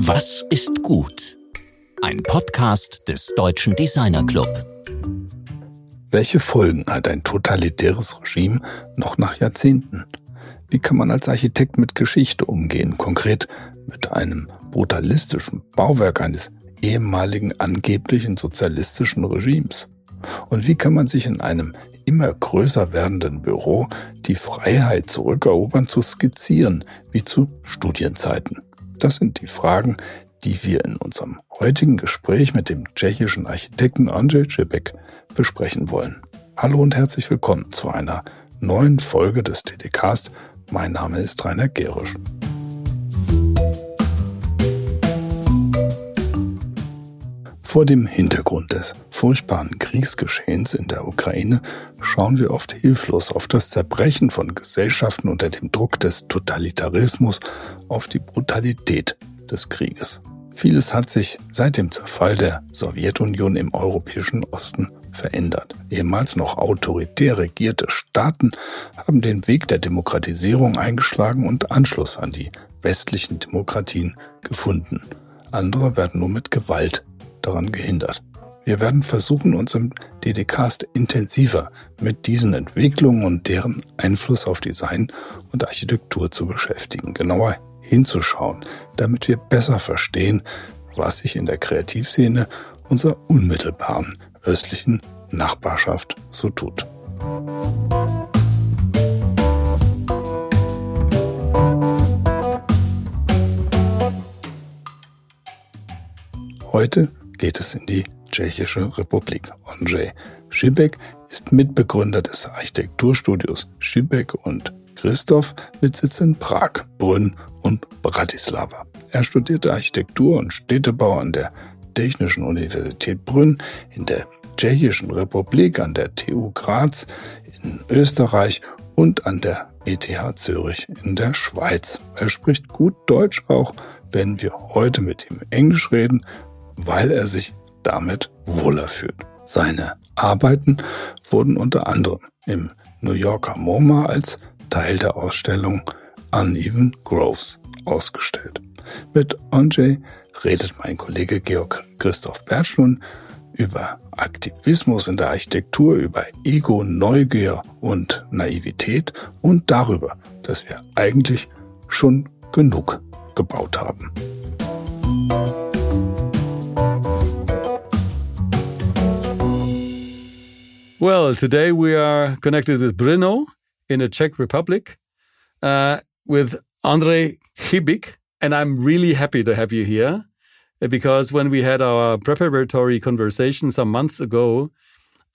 Was ist gut? Ein Podcast des Deutschen Designer Club. Welche Folgen hat ein totalitäres Regime noch nach Jahrzehnten? Wie kann man als Architekt mit Geschichte umgehen, konkret mit einem brutalistischen Bauwerk eines ehemaligen angeblichen sozialistischen Regimes? Und wie kann man sich in einem immer größer werdenden Büro die Freiheit zurückerobern zu skizzieren, wie zu Studienzeiten? Das sind die Fragen, die wir in unserem heutigen Gespräch mit dem tschechischen Architekten Andrzej Cibek besprechen wollen. Hallo und herzlich willkommen zu einer neuen Folge des TDcast. Mein Name ist Rainer Gerisch. Vor dem Hintergrund des furchtbaren Kriegsgeschehens in der Ukraine schauen wir oft hilflos auf das Zerbrechen von Gesellschaften unter dem Druck des Totalitarismus, auf die Brutalität des Krieges. Vieles hat sich seit dem Zerfall der Sowjetunion im europäischen Osten verändert. Ehemals noch autoritär regierte Staaten haben den Weg der Demokratisierung eingeschlagen und Anschluss an die westlichen Demokratien gefunden. Andere werden nur mit Gewalt daran gehindert. Wir werden versuchen, uns im DDcast intensiver mit diesen Entwicklungen und deren Einfluss auf Design und Architektur zu beschäftigen, genauer hinzuschauen, damit wir besser verstehen, was sich in der Kreativszene unserer unmittelbaren östlichen Nachbarschaft so tut. Heute geht es in die Tschechische Republik. Andrzej Schibek ist Mitbegründer des Architekturstudios Schibek und Christoph mit Sitz in Prag, Brünn und Bratislava. Er studierte Architektur und Städtebau an der Technischen Universität Brünn, in der Tschechischen Republik, an der TU Graz, in Österreich und an der ETH Zürich in der Schweiz. Er spricht gut Deutsch auch, wenn wir heute mit ihm Englisch reden, weil er sich damit wohler fühlt. Seine Arbeiten wurden unter anderem im New Yorker MoMA als Teil der Ausstellung Uneven Groves ausgestellt. Mit Andrzej redet mein Kollege Georg Christoph Bertsch über Aktivismus in der Architektur, über Ego, Neugier und Naivität und darüber, dass wir eigentlich schon genug gebaut haben. Well, today we are connected with Brno in the Czech Republic uh, with Andrej Chybik. And I'm really happy to have you here uh, because when we had our preparatory conversation some months ago,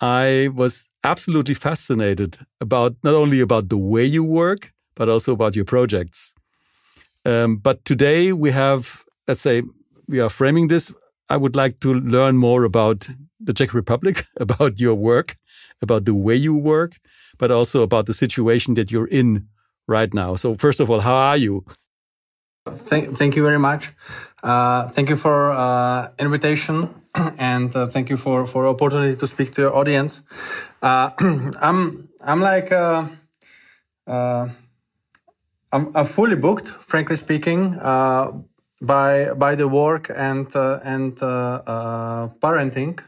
I was absolutely fascinated about not only about the way you work, but also about your projects. Um, but today we have, let's say, we are framing this. I would like to learn more about the Czech Republic, about your work, about the way you work, but also about the situation that you're in right now. So, first of all, how are you? Thank, thank you very much. Uh, thank you for uh, invitation and uh, thank you for for opportunity to speak to your audience. Uh, I'm I'm like uh, uh, I'm, I'm, fully booked, frankly speaking, by by the work and and parenting.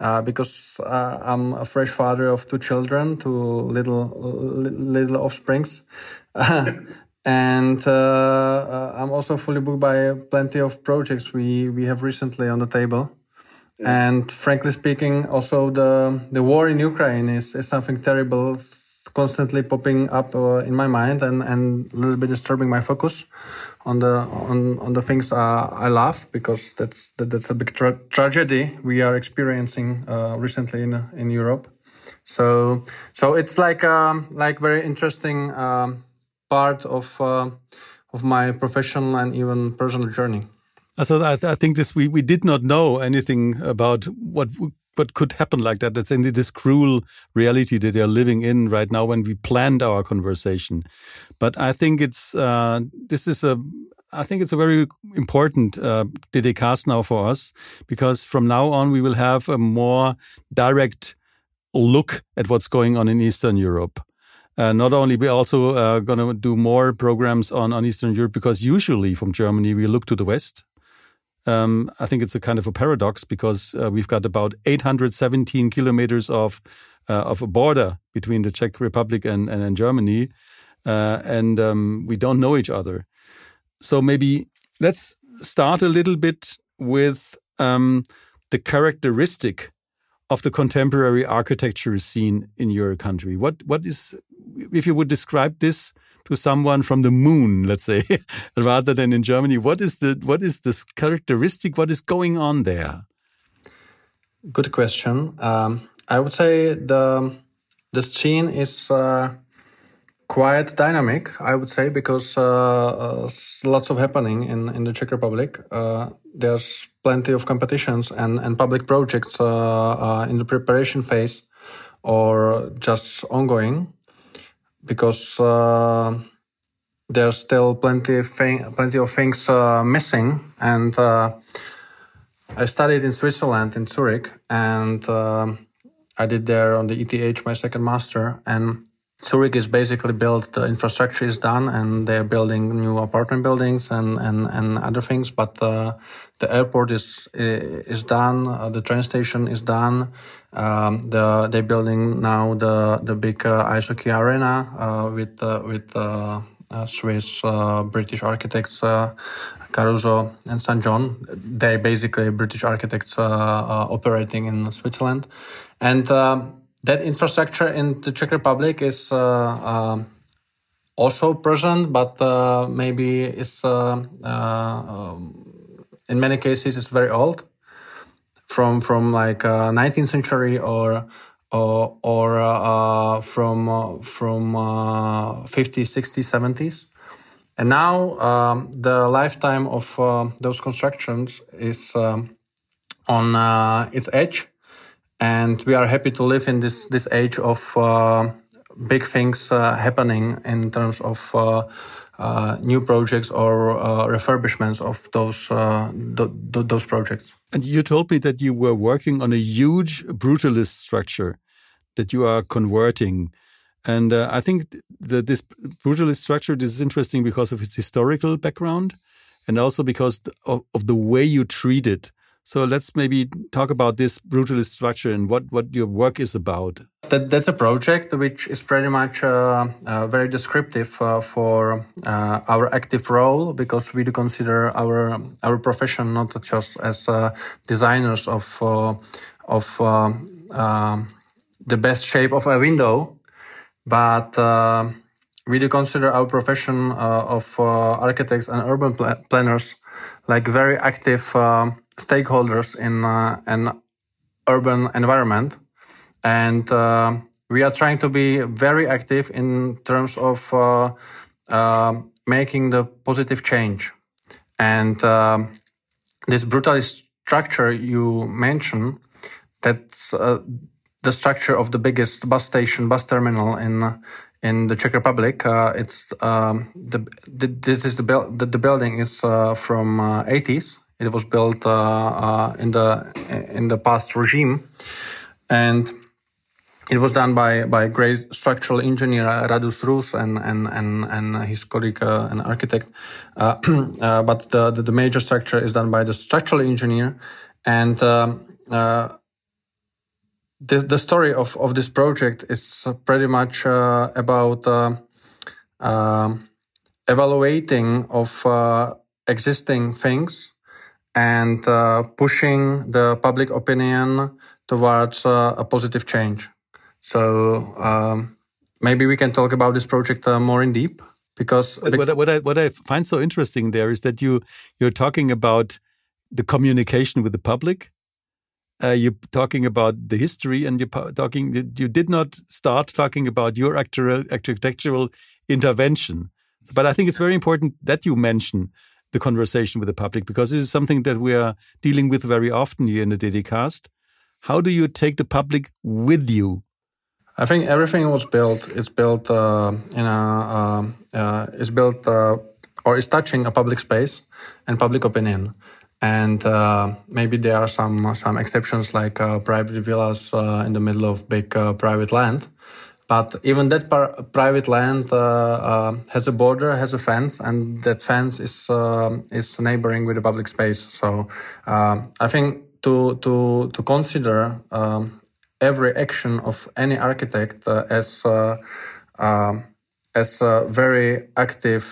Uh, because uh, I'm a fresh father of two children, two little little offsprings, and uh, uh, I'm also fully booked by plenty of projects we we have recently on the table. Yeah. And frankly speaking, also the the war in Ukraine is, is something terrible, constantly popping up uh, in my mind and and a little bit disturbing my focus on the on on the things uh, I love because that's that, that's a big tra tragedy we are experiencing uh, recently in in Europe. So so it's like um, like very interesting um, part of uh, of my professional and even personal journey. So I, I think this we we did not know anything about what what could happen like that. That's in this cruel reality that they are living in right now when we planned our conversation. But I think it's uh, this is a I think it's a very important uh, now for us because from now on we will have a more direct look at what's going on in Eastern Europe. Uh, not only we're also uh, going to do more programs on on Eastern Europe because usually from Germany we look to the west. Um, I think it's a kind of a paradox because uh, we've got about 817 kilometers of uh, of a border between the Czech Republic and and, and Germany, uh, and um, we don't know each other. So maybe let's start a little bit with um, the characteristic of the contemporary architecture scene in your country. What what is if you would describe this to someone from the moon, let's say, rather than in Germany, what is the what is this characteristic? What is going on there? Good question. Um, I would say the the scene is uh, quite dynamic. I would say because uh, uh, lots of happening in in the Czech Republic. Uh, there's plenty of competitions and and public projects uh, uh, in the preparation phase or just ongoing because uh, there's still plenty of plenty of things uh, missing. And uh, I studied in Switzerland in Zurich, and uh, I did there on the ETH my second master. And Zurich is basically built. The infrastructure is done, and they're building new apartment buildings and and and other things. But uh, the airport is is done. Uh, the train station is done. Um, the they're building now the the big uh, ice hockey arena uh, with uh, with uh, Swiss British architects Caruso and St John. They're basically British architects operating in Switzerland, and that infrastructure in the Czech Republic is um, also present, but maybe it's. Um, in many cases it's very old from from like uh, 19th century or or, or uh, from uh, from 50s 60s 70s and now um, the lifetime of uh, those constructions is um, on uh, its edge and we are happy to live in this this age of uh, big things happening in terms of uh, new projects or uh, refurbishments of those uh, th th those projects. And you told me that you were working on a huge brutalist structure that you are converting. And uh, I think that this brutalist structure is interesting because of its historical background and also because of, of the way you treat it. So let's maybe talk about this brutalist structure and what, what your work is about. That, that's a project which is pretty much uh, uh, very descriptive uh, for uh, our active role because we do consider our our profession not just as uh, designers of uh, of the best shape of a window, but we do consider our profession of architects and urban pl planners like very active stakeholders in uh, an urban environment. And uh, we are trying to be very active in terms of uh, uh making the positive change. And uh, this brutalist structure you mentioned, that's uh, the structure of the biggest bus station, bus terminal in in the Czech Republic. it's um, the, the, this is the, the, the building is from 80s it was built uh, uh, in the in the past regime, and it was done by by great structural engineer Radus Rus and and and and his colleague, uh, an architect. Uh, uh, but the, the, the major structure is done by the structural engineer, and um, uh, the the story of of this project is pretty much about um, evaluating of existing things and uh, pushing the public opinion towards uh, a positive change. So um, maybe we can talk about this project uh, more in deep because what, what, I what I find so interesting there is that you you're talking about the communication with the public. Uh, you're talking about the history, and you're talking. You did not start talking about your actual architectural intervention, but I think it's very important that you mention the conversation with the public because this is something that we are dealing with very often here in the DDcast. How do you take the public with you? I think everything was built. It's built uh, in a. Uh, uh, it's built uh, or is touching a public space and public opinion. And uh, maybe there are some some exceptions like uh, private villas in the middle of big private land But even that private land uh, uh, has a border, has a fence, and that fence is uh, is neighboring with the public space. So I think to to to consider um, every action of any architect as as a very active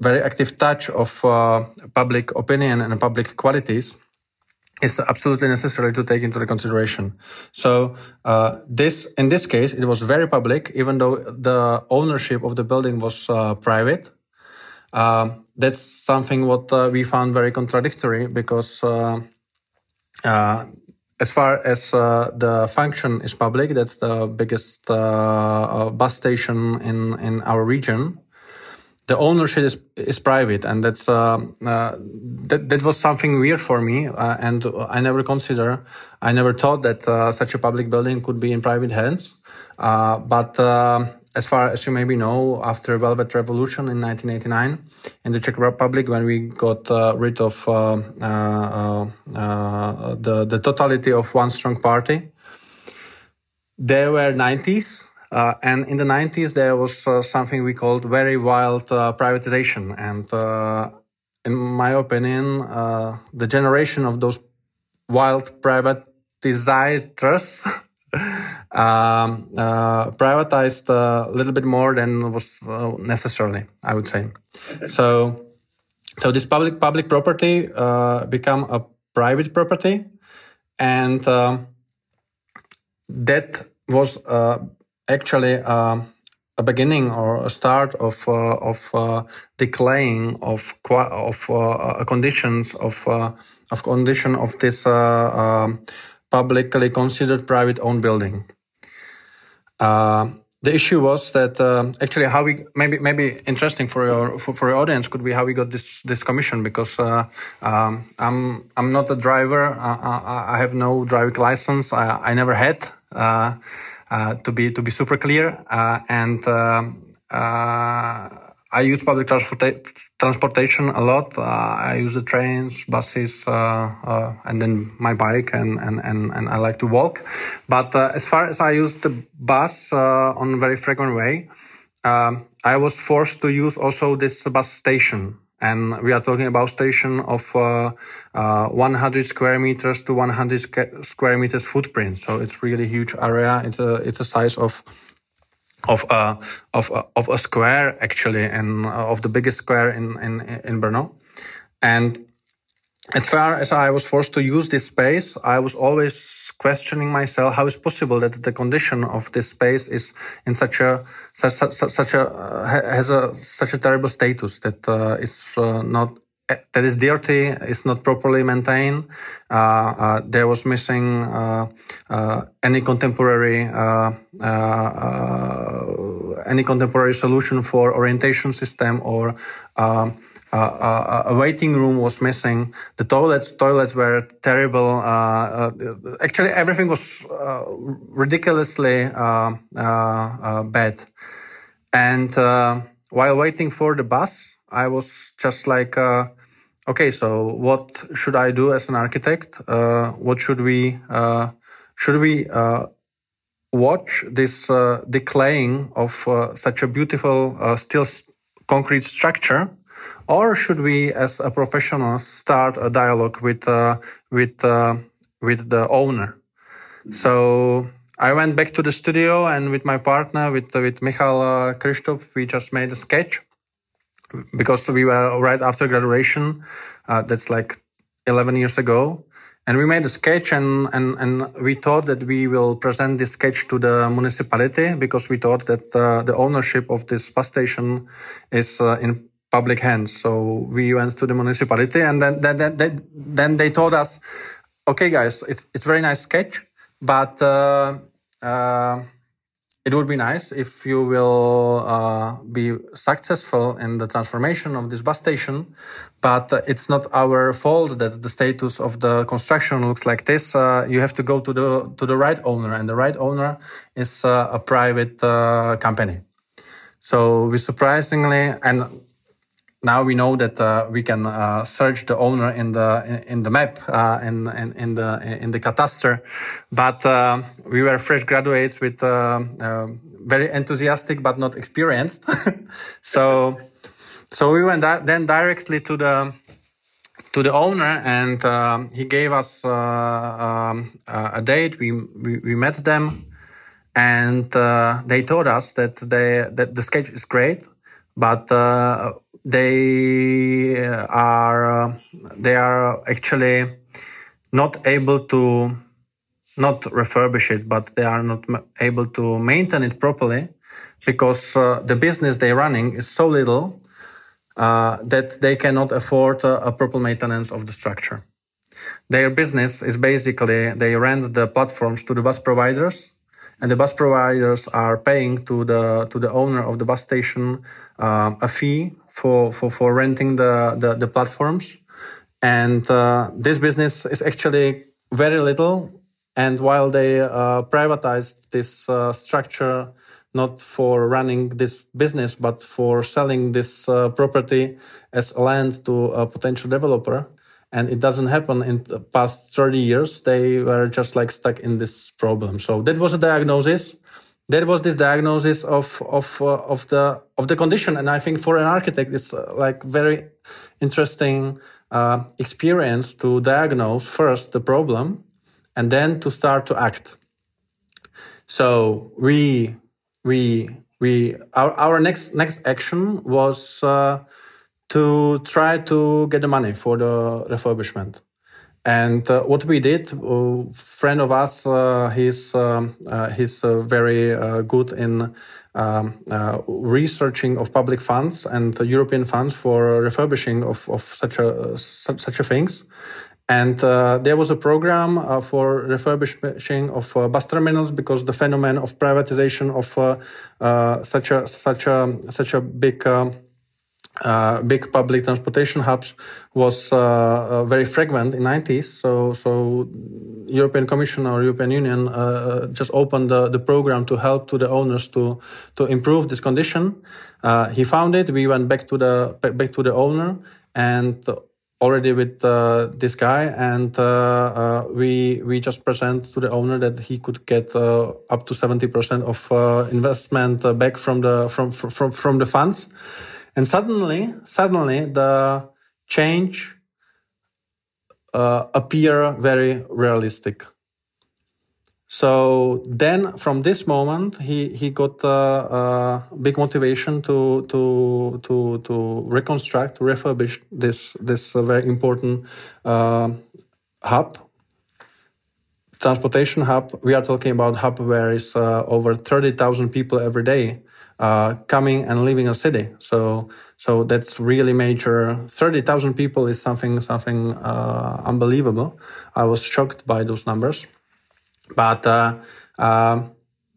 very active touch of uh, public opinion and public qualities is absolutely necessary to take into the consideration. So uh, this, in this case, it was very public, even though the ownership of the building was uh, private. Uh, that's something what uh, we found very contradictory because uh, uh, as far as the function is public, that's the biggest bus station in in our region the ownership is, is private and that's uh, uh, that, that was something weird for me uh, and i never consider i never thought that uh, such a public building could be in private hands. Uh, but uh, as far as you maybe know after velvet revolution in 1989 in the czech republic when we got rid of the, the totality of one strong party there were 90s uh, and in the 90s, there was uh, something we called very wild uh, privatization. And uh, in my opinion, uh, the generation of those wild privatizers um, uh, privatized a little bit more than was necessarily, I would say. So, so this public public property become a private property, and that was actually uh, a beginning or a start of uh, of uh, of of uh, conditions of uh, of condition of this uh, um, publicly considered private owned building. the issue was that actually how we maybe maybe interesting for your for, for your audience could be how we got this this commission because um, I'm I'm not a driver I, I have no driving license I, I never had uh, Uh, to be to be super clear. Uh, and uh, uh I use public transporta- transportation a lot. Uh, I use the trains, buses, and then my bike, and, and, and, and I like to walk. But as far as I use the bus on a very frequent way, um, I was forced to use also this bus station and we are talking about station of uh, uh, 100 square meters to 100 square meters footprint. So it's really huge area. It's a it's a size of of a uh, of a, uh, of a square actually, and uh, of the biggest square in in in Brno. And as far as I was forced to use this space, I was always questioning myself how is possible that the condition of this space is in such a such, such, such a uh, has a such a terrible status that uh, is uh, not that is dirty, is not properly maintained. Uh, uh, there was missing uh, any contemporary any contemporary solution for orientation system or uh, uh, a waiting room was missing. The toilets toilets were terrible. Uh, actually, everything was ridiculously bad. And while waiting for the bus, I was just like, okay, so what should I do as an architect? what should we should we watch this uh, decaying of uh, such a beautiful uh, steel concrete structure or should we, as a professional, start a dialogue with uh, with uh, with the owner? So I went back to the studio and with my partner, with with Michal uh, Kristof, we just made a sketch because we were right after graduation. Uh, that's like 11 years ago. And we made a sketch and, and, and we thought that we will present this sketch to the municipality because we thought that uh, the ownership of this bus station is uh, in public hands. So we went to the municipality, and then then then, then they told us, "Okay, guys, it's it's very nice sketch, but uh, uh, it would be nice if you will uh, be successful in the transformation of this bus station. But uh, it's not our fault that the status of the construction looks like this. Uh, you have to go to the to the right owner, and the right owner is uh, a private company." So we surprisingly and now we know that uh, we can uh, search the owner in the in, the map uh, in, in, in the in the catastrophe, but uh, we were fresh graduates with uh, uh, very enthusiastic but not experienced. so so we went di- then directly to the to the owner and he gave us um, a date. We, we we met them and they told us that they that the sketch is great, but they are they are actually not able to not refurbish it, but they are not able to maintain it properly because uh, the business they're running is so little uh, that they cannot afford uh, a proper maintenance of the structure. Their business is basically they rent the platforms to the bus providers and the bus providers are paying to the to the owner of the bus station uh, a fee for for for renting the the, the platforms, and uh, this business is actually very little. And while they uh, privatized this uh, structure, not for running this business, but for selling this uh, property as land to a potential developer, and it doesn't happen in the past 30 years they were just like stuck in this problem. So that was a diagnosis that was this diagnosis of of uh, of the of the condition and i think for an architect it's uh, like very interesting uh, experience to diagnose first the problem and then to start to act so we we we our, our next next action was uh, to try to get the money for the refurbishment. And uh, what we did, a friend of us, uh, he's um, uh, he's uh, very uh, good in um, uh, researching of public funds and European funds for refurbishing of, of such a such, such a things. And there was a program for refurbishing of bus terminals because the phenomenon of privatization of such a such a such a big uh, big public transportation hubs was uh, uh, very fragmented in 90s. So, so European Commission or European Union uh, uh, just opened the, the program to help to the owners to to improve this condition. Uh, he found it. We went back to the back to the owner and already with this guy, and we we just present to the owner that he could get up to 70 percent of investment back from the from from from the funds. And suddenly, suddenly the change uh, appear very realistic. So then, from this moment, he he got uh, uh, big motivation to to to to reconstruct, refurbish this this uh, very important uh, hub, transportation hub. We are talking about hub where is uh, over thirty thousand people every day uh, coming and leaving a city. So so that's really major. Thirty thousand people is something something uh, unbelievable. I was shocked by those numbers, but uh, uh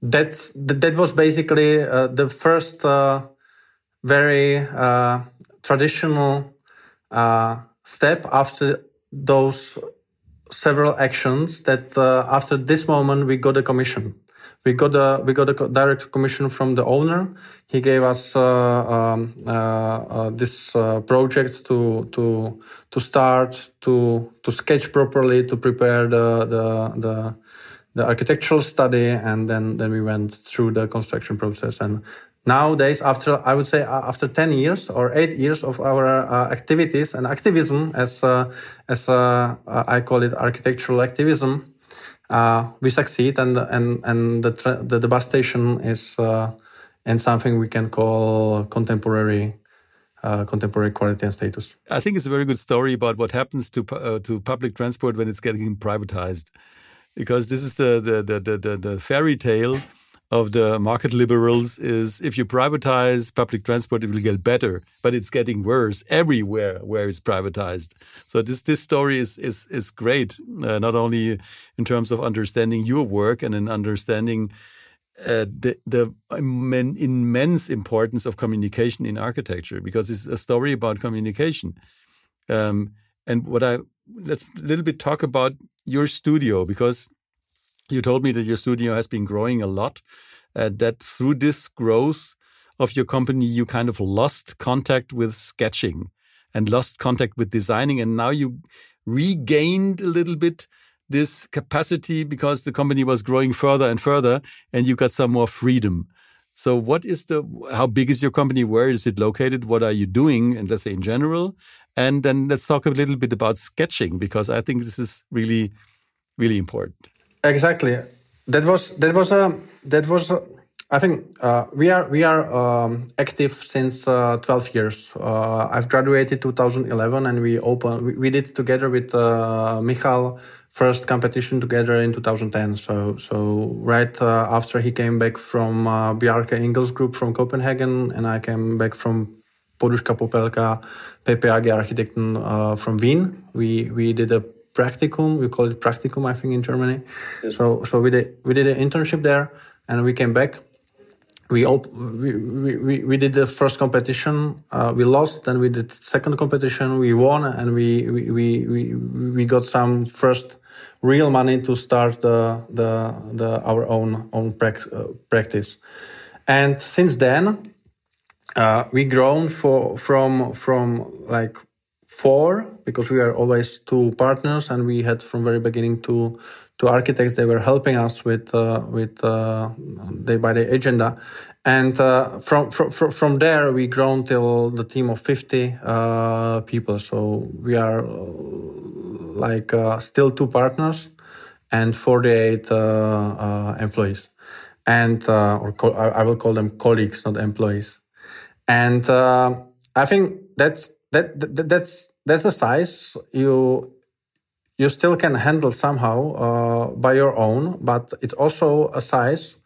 that's that was basically uh, the first uh, very traditional step after those several actions that after this moment we got a commission we got a we got a direct commission from the owner. He gave us uh, um, uh, uh, this uh, project to to to start to to sketch properly to prepare the the the, the architectural study, and then then we went through the construction process and. Nowadays, after I would say uh, after ten years or eight years of our uh, activities and activism, as as I call it, architectural activism, uh, we succeed, and and and the the, station is uh, in something we can call contemporary. Uh, contemporary quality and status. I think it's a very good story about what happens to uh, to public transport when it's getting privatized, because this is the the the the, the fairy tale of the market liberals is if you privatize public transport, it will get better, but it's getting worse everywhere where it's privatized. So this this story is is is great, uh, not only in terms of understanding your work and in understanding uh, the the immense importance of communication in architecture, because it's a story about communication. Um, and what I let's a little bit talk about your studio because you told me that your studio has been growing a lot, uh, that through this growth, of your company, you kind of lost contact with sketching and lost contact with designing. And now you regained a little bit this capacity because the company was growing further and further and you got some more freedom. So what is the, how big is your company? Where is it located? What are you doing? And let's say in general. And then let's talk a little bit about sketching because I think this is really, really important. Exactly. That was, that was, a, that was, I think uh, we are we are um, active since uh, 12 years. Uh, I've graduated 2011, and we open we, we did together with uh, Michal first competition together in 2010. So so right uh, after he came back from uh, Bjarke Ingels Group from Copenhagen, and I came back from Poduschka Popelka, PPAG Architekten uh, from Wien. We we did a practicum. We call it practicum, I think, in Germany. Yes. So so we did we did an internship there, and we came back we, op- we, we, we did the first competition. Uh, we lost. Then we did second competition. We won, and we we, we, we, we got some first real money to start the the, the our own own prac- uh, practice. And since then, uh, we grown for from from like four because we are always two partners, and we had from very beginning two to architects. They were helping us with uh, with uh, day by day agenda, and uh, from, from from there we grown till the team of fifty uh, people. So we are uh, like uh, still two partners and forty eight employees, and or I will call them colleagues, not employees. And I think that's that, that that's that's the size you you still can handle somehow uh, by your own, but it's also a size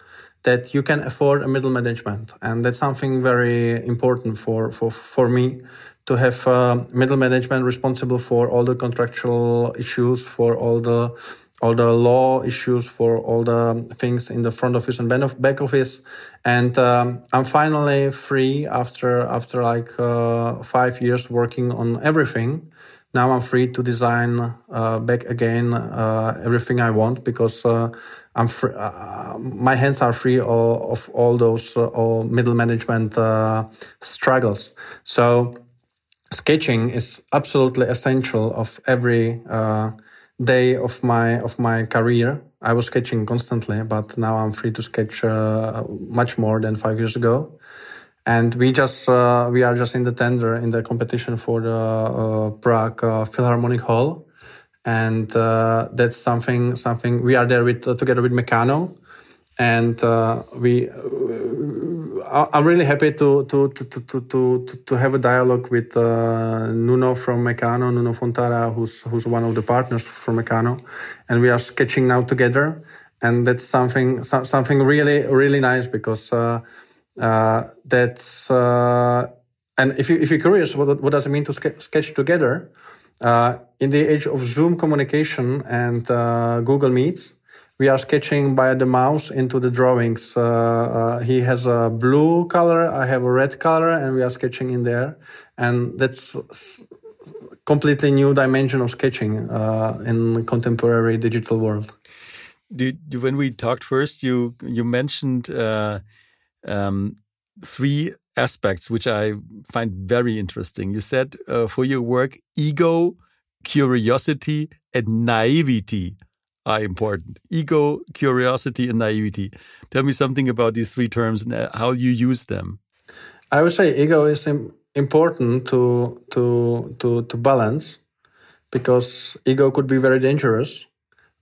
that you can afford a middle management, and that's something very important for for for me to have uh, middle management responsible for all the contractual issues, for all the all the law issues, for all the things in the front office and back office, and um, I'm finally free after after like uh, five years working on everything now I'm free to design uh, back again uh, everything I want because uh, I'm uh, my hands are free of, of all those uh, all middle management uh, struggles. So sketching is absolutely essential of every day of my of my career. I was sketching constantly, but now I'm free to sketch much more than five years ago and we just uh, we are just in the tender in the competition for the uh, Prague uh, Philharmonic Hall, and uh, that's something something we are there with uh, together with Mecanoo, and uh, we. I'm really happy to to to to to to have a dialogue with Nuno from Mecanoo, Nuno Fontarra, who's who's one of the partners from Mecanoo, and we are sketching now together, and that's something something really really nice because uh, that's uh, and if you if you're curious, what what does it mean to sketch together? Uh, in the age of Zoom communication and uh, Google Meets, we are sketching by the mouse into the drawings. Uh, uh, he has a blue color, I have a red color, and we are sketching in there. And that's completely new dimension of sketching in contemporary digital world. Did, when we talked first, you you mentioned um, three aspects which I find very interesting. You said uh, for your work, ego, curiosity, and naivety are important. Ego, curiosity, and naivety. Tell me something about these three terms and uh, how you use them. I would say ego is important to to to to balance because ego could be very dangerous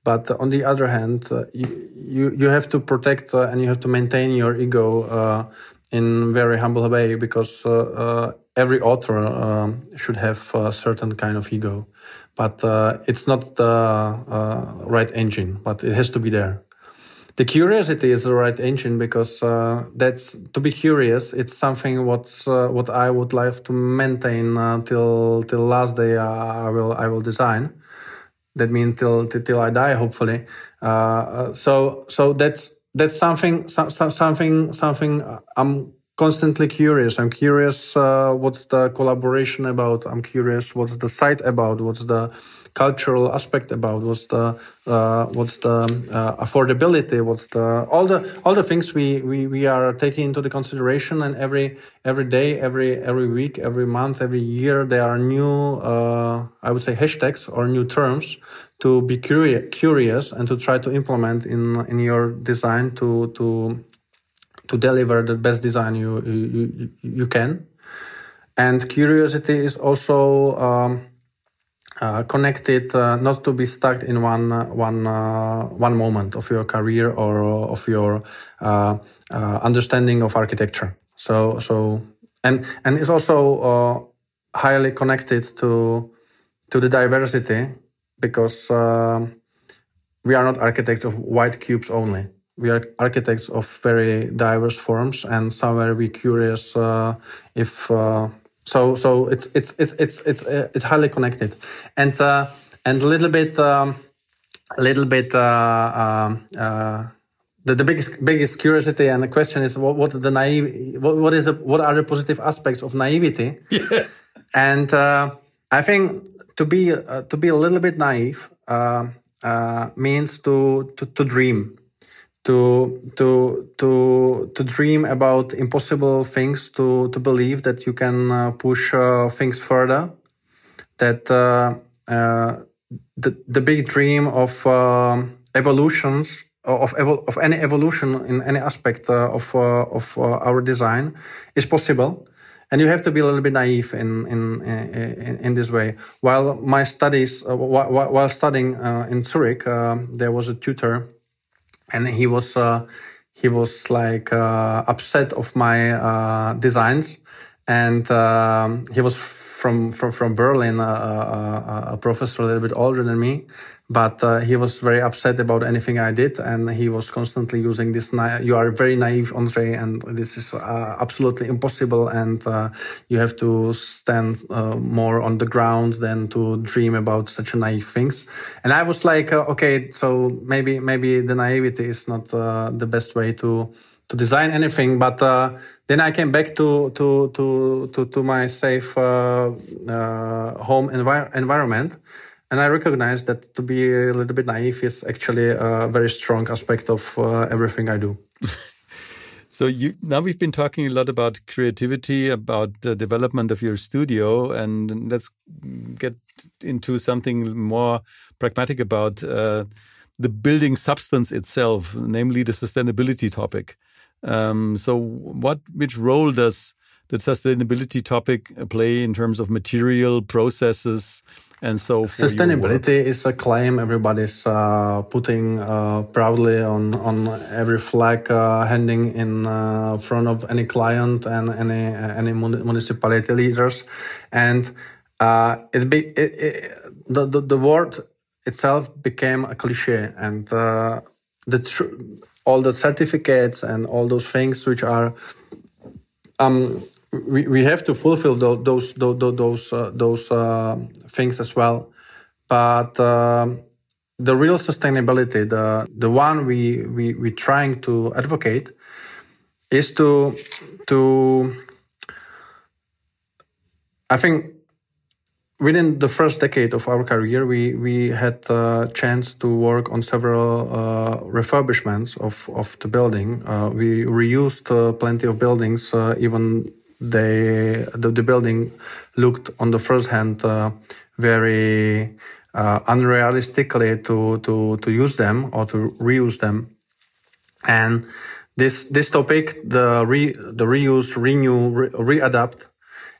but on the other hand, uh, you, you, you have to protect uh, and you have to maintain your ego uh, in very humble way because uh, uh, every author should have a certain kind of ego. But uh, it's not the uh, right engine, but it has to be there. The curiosity is the right engine because uh, that's to be curious. It's something what's uh, what I would like to maintain till till last day I will I will design that means till, till, I die, hopefully. Uh, so, so that's, that's something, so, so, something, something I'm constantly curious. I'm curious uh, what's the collaboration about. I'm curious what's the site about. What's the cultural aspect about. What's the uh, what's the uh, affordability. What's the all the all the things we, we we are taking into the consideration. And every every day, every every week, every month, every year, there are new uh, I would say hashtags or new terms to be curious, curious and to try to implement in in your design to to to deliver the best design you you, you can. And curiosity is also um, uh, connected, uh, not to be stuck in one uh, one uh, one moment of your career or of your uh, understanding of architecture. So so and and it's also highly connected to to the diversity because we are not architects of white cubes only we are architects of very diverse forms and somewhere we curious uh, if uh, so so it's it's it's it's it's uh, it's highly connected. And uh, and a little bit um, a little bit uh, uh, the, the biggest biggest curiosity and the question is what what the naive what, what is the, what are the positive aspects of naivety? Yes. And i think to be to be a little bit naive means to, to to dream to to to to dream about impossible things to to believe that you can uh, push uh, things further that uh, uh the the big dream of um, evolutions of of any evolution in any aspect uh, of uh, of our design is possible. And you have to be a little bit naive in in in, in this way. While my studies while, while studying in Zurich there was a tutor and he was uh, he was like uh, upset of my uh, designs, and um, he was from from from Berlin, a professor a little bit older than me, but uh, he was very upset about anything I did, and he was constantly using this. you are very naive, Andre, and this is uh, absolutely impossible. And uh, you have to stand uh, more on the ground than to dream about such naive things. And I was like, uh, okay, so maybe maybe the naivety is not uh, the best way to to design anything. But then I came back to to to to, to my safe home envir- environment and I recognize that to be a little bit naive is actually a very strong aspect of uh, everything I do. so you now we've been talking a lot about creativity, about the development of your studio, and let's get into something more pragmatic about uh, the building substance itself, namely the sustainability topic. Um, so, what which role does the sustainability topic play in terms of material processes? And so sustainability is a claim everybody's uh, putting uh, proudly on on every flag uh, handing in uh, front of any client and any any municipality leaders. And uh, it, be, it, it the, the, the word itself became a cliche and uh, the tr- all the certificates and all those things which are um, we, we have to fulfill those those those uh, those uh, things as well. But uh, the real sustainability, the the one we we we trying to advocate, is to to. I think within the first decade of our career, we we had a chance to work on several uh, refurbishments of of the building. Uh, we reused uh, plenty of buildings, even they the, the building looked on the first hand uh, very uh, unrealistically to to to use them or to reuse them. And this this topic the re the reuse renew re, readapt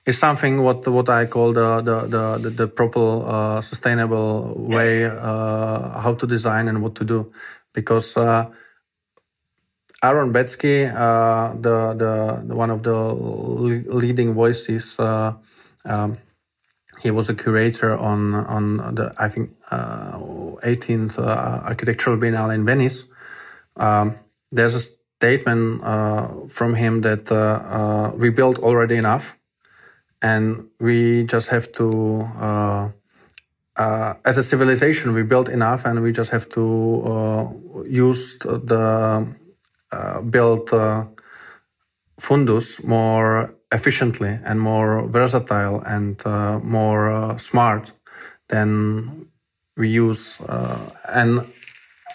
is something what what I call the the the the, the proper uh, sustainable way uh, how to design and what to do. Because uh, Aaron Betsky, uh, the, the, the one of the leading voices, uh, um, he was a curator on on the I think uh, 18th uh, Architectural Biennale in Venice. Um, there's a statement uh, from him that uh, we built already enough, and we just have to. as a civilization, we built enough, and we just have to use the uh, build fundus more efficiently and more versatile and uh, more uh, smart than we use uh, and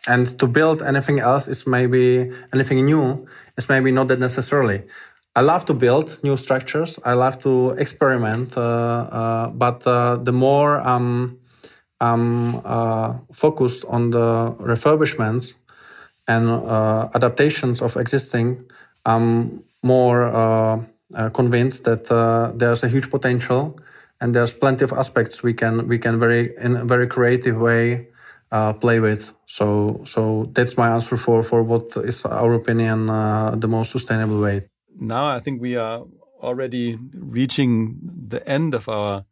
and to build anything else is maybe anything new is maybe not that necessarily I love to build new structures. I love to experiment. Uh, uh, but uh, the more I'm, I'm focused on the refurbishments and adaptations of existing, I'm more convinced that there's a huge potential and there's plenty of aspects we can we can very in a very creative way uh, play with. So so that's my answer for for what is our opinion uh, the most sustainable way now I think we are already reaching the end of our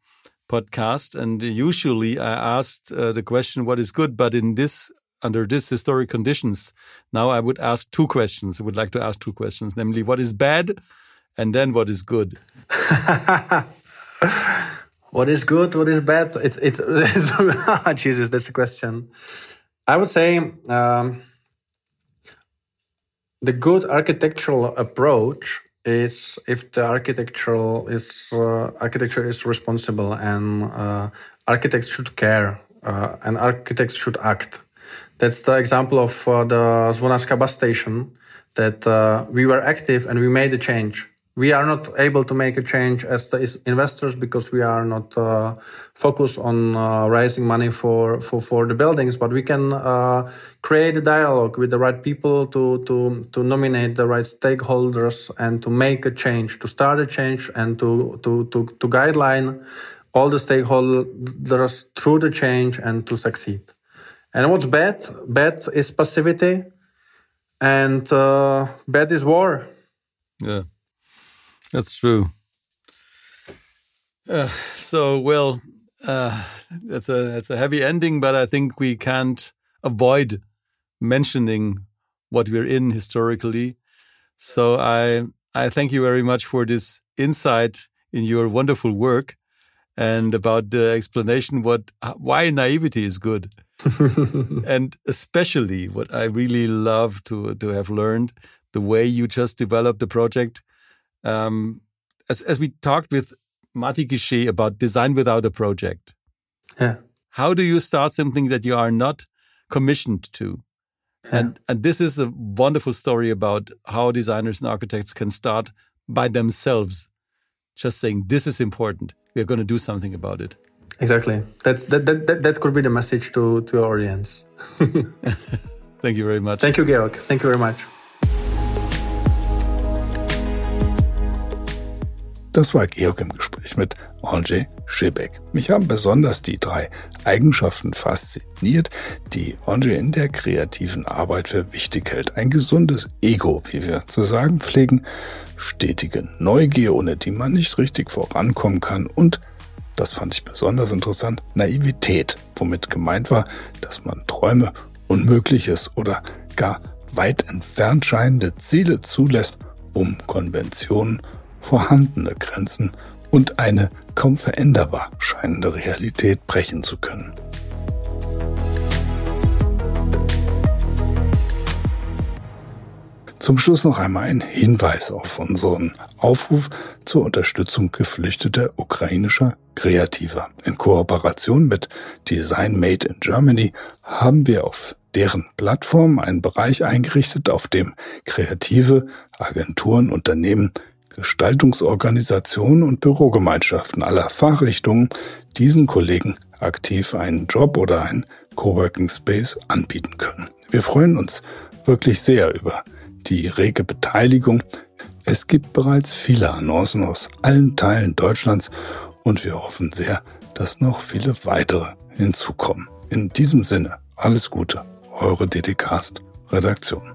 podcast. And usually I asked uh, the question, what is good? But in this, under this historic conditions, now I would ask two questions. I would like to ask two questions, namely, what is bad? And then what is good? what is good? What is bad? It's, it's, Jesus, that's a question. I would say, um, the good architectural approach is if the architectural is uh, architecture is responsible and uh, architects should care uh, and architects should act. That's the example of uh, the Zvonařka bus station that uh, we were active and we made a change we are not able to make a change as the investors because we are not uh, focused on uh, raising money for, for, for the buildings, but we can uh, create a dialogue with the right people to, to, to nominate the right stakeholders and to make a change, to start a change and to, to, to, to guideline all the stakeholders through the change and to succeed. And what's bad? Bad is passivity and uh, bad is war. Yeah. That's true. Uh, so well, uh, that's a that's a heavy ending, but I think we can't avoid mentioning what we're in historically. So I I thank you very much for this insight in your wonderful work and about the explanation what why naivety is good. and especially what I really love to to have learned the way you just developed the project um, as, as we talked with Mati Guichet about design without a project. Yeah. How do you start something that you are not commissioned to? Yeah. And and this is a wonderful story about how designers and architects can start by themselves, just saying this is important. We are going to do something about it. Exactly. That's that that that, that could be the message to to our audience. Thank you very much. Thank you, Georg. Thank you very much. Das war Georg im Gespräch mit Andrzej Schibek. Mich haben besonders die drei Eigenschaften fasziniert, die Andrzej in der kreativen Arbeit für wichtig hält. Ein gesundes Ego, wie wir zu sagen pflegen, stetige Neugier, ohne die man nicht richtig vorankommen kann und das fand ich besonders interessant, Naivität, womit gemeint war, dass man Träume, Unmögliches oder gar weit entfernt scheinende Ziele zulässt, um Konventionen vorhandene Grenzen und eine kaum veränderbar scheinende Realität brechen zu können. Zum Schluss noch einmal ein Hinweis auf unseren Aufruf zur Unterstützung geflüchteter ukrainischer Kreativer. In Kooperation mit Design Made in Germany haben wir auf deren Plattform einen Bereich eingerichtet, auf dem kreative Agenturen, Unternehmen Gestaltungsorganisationen und Bürogemeinschaften aller Fachrichtungen diesen Kollegen aktiv einen Job oder ein Coworking Space anbieten können. Wir freuen uns wirklich sehr über die rege Beteiligung. Es gibt bereits viele Annoncen aus allen Teilen Deutschlands und wir hoffen sehr, dass noch viele weitere hinzukommen. In diesem Sinne, alles Gute, eure DDcast Redaktion.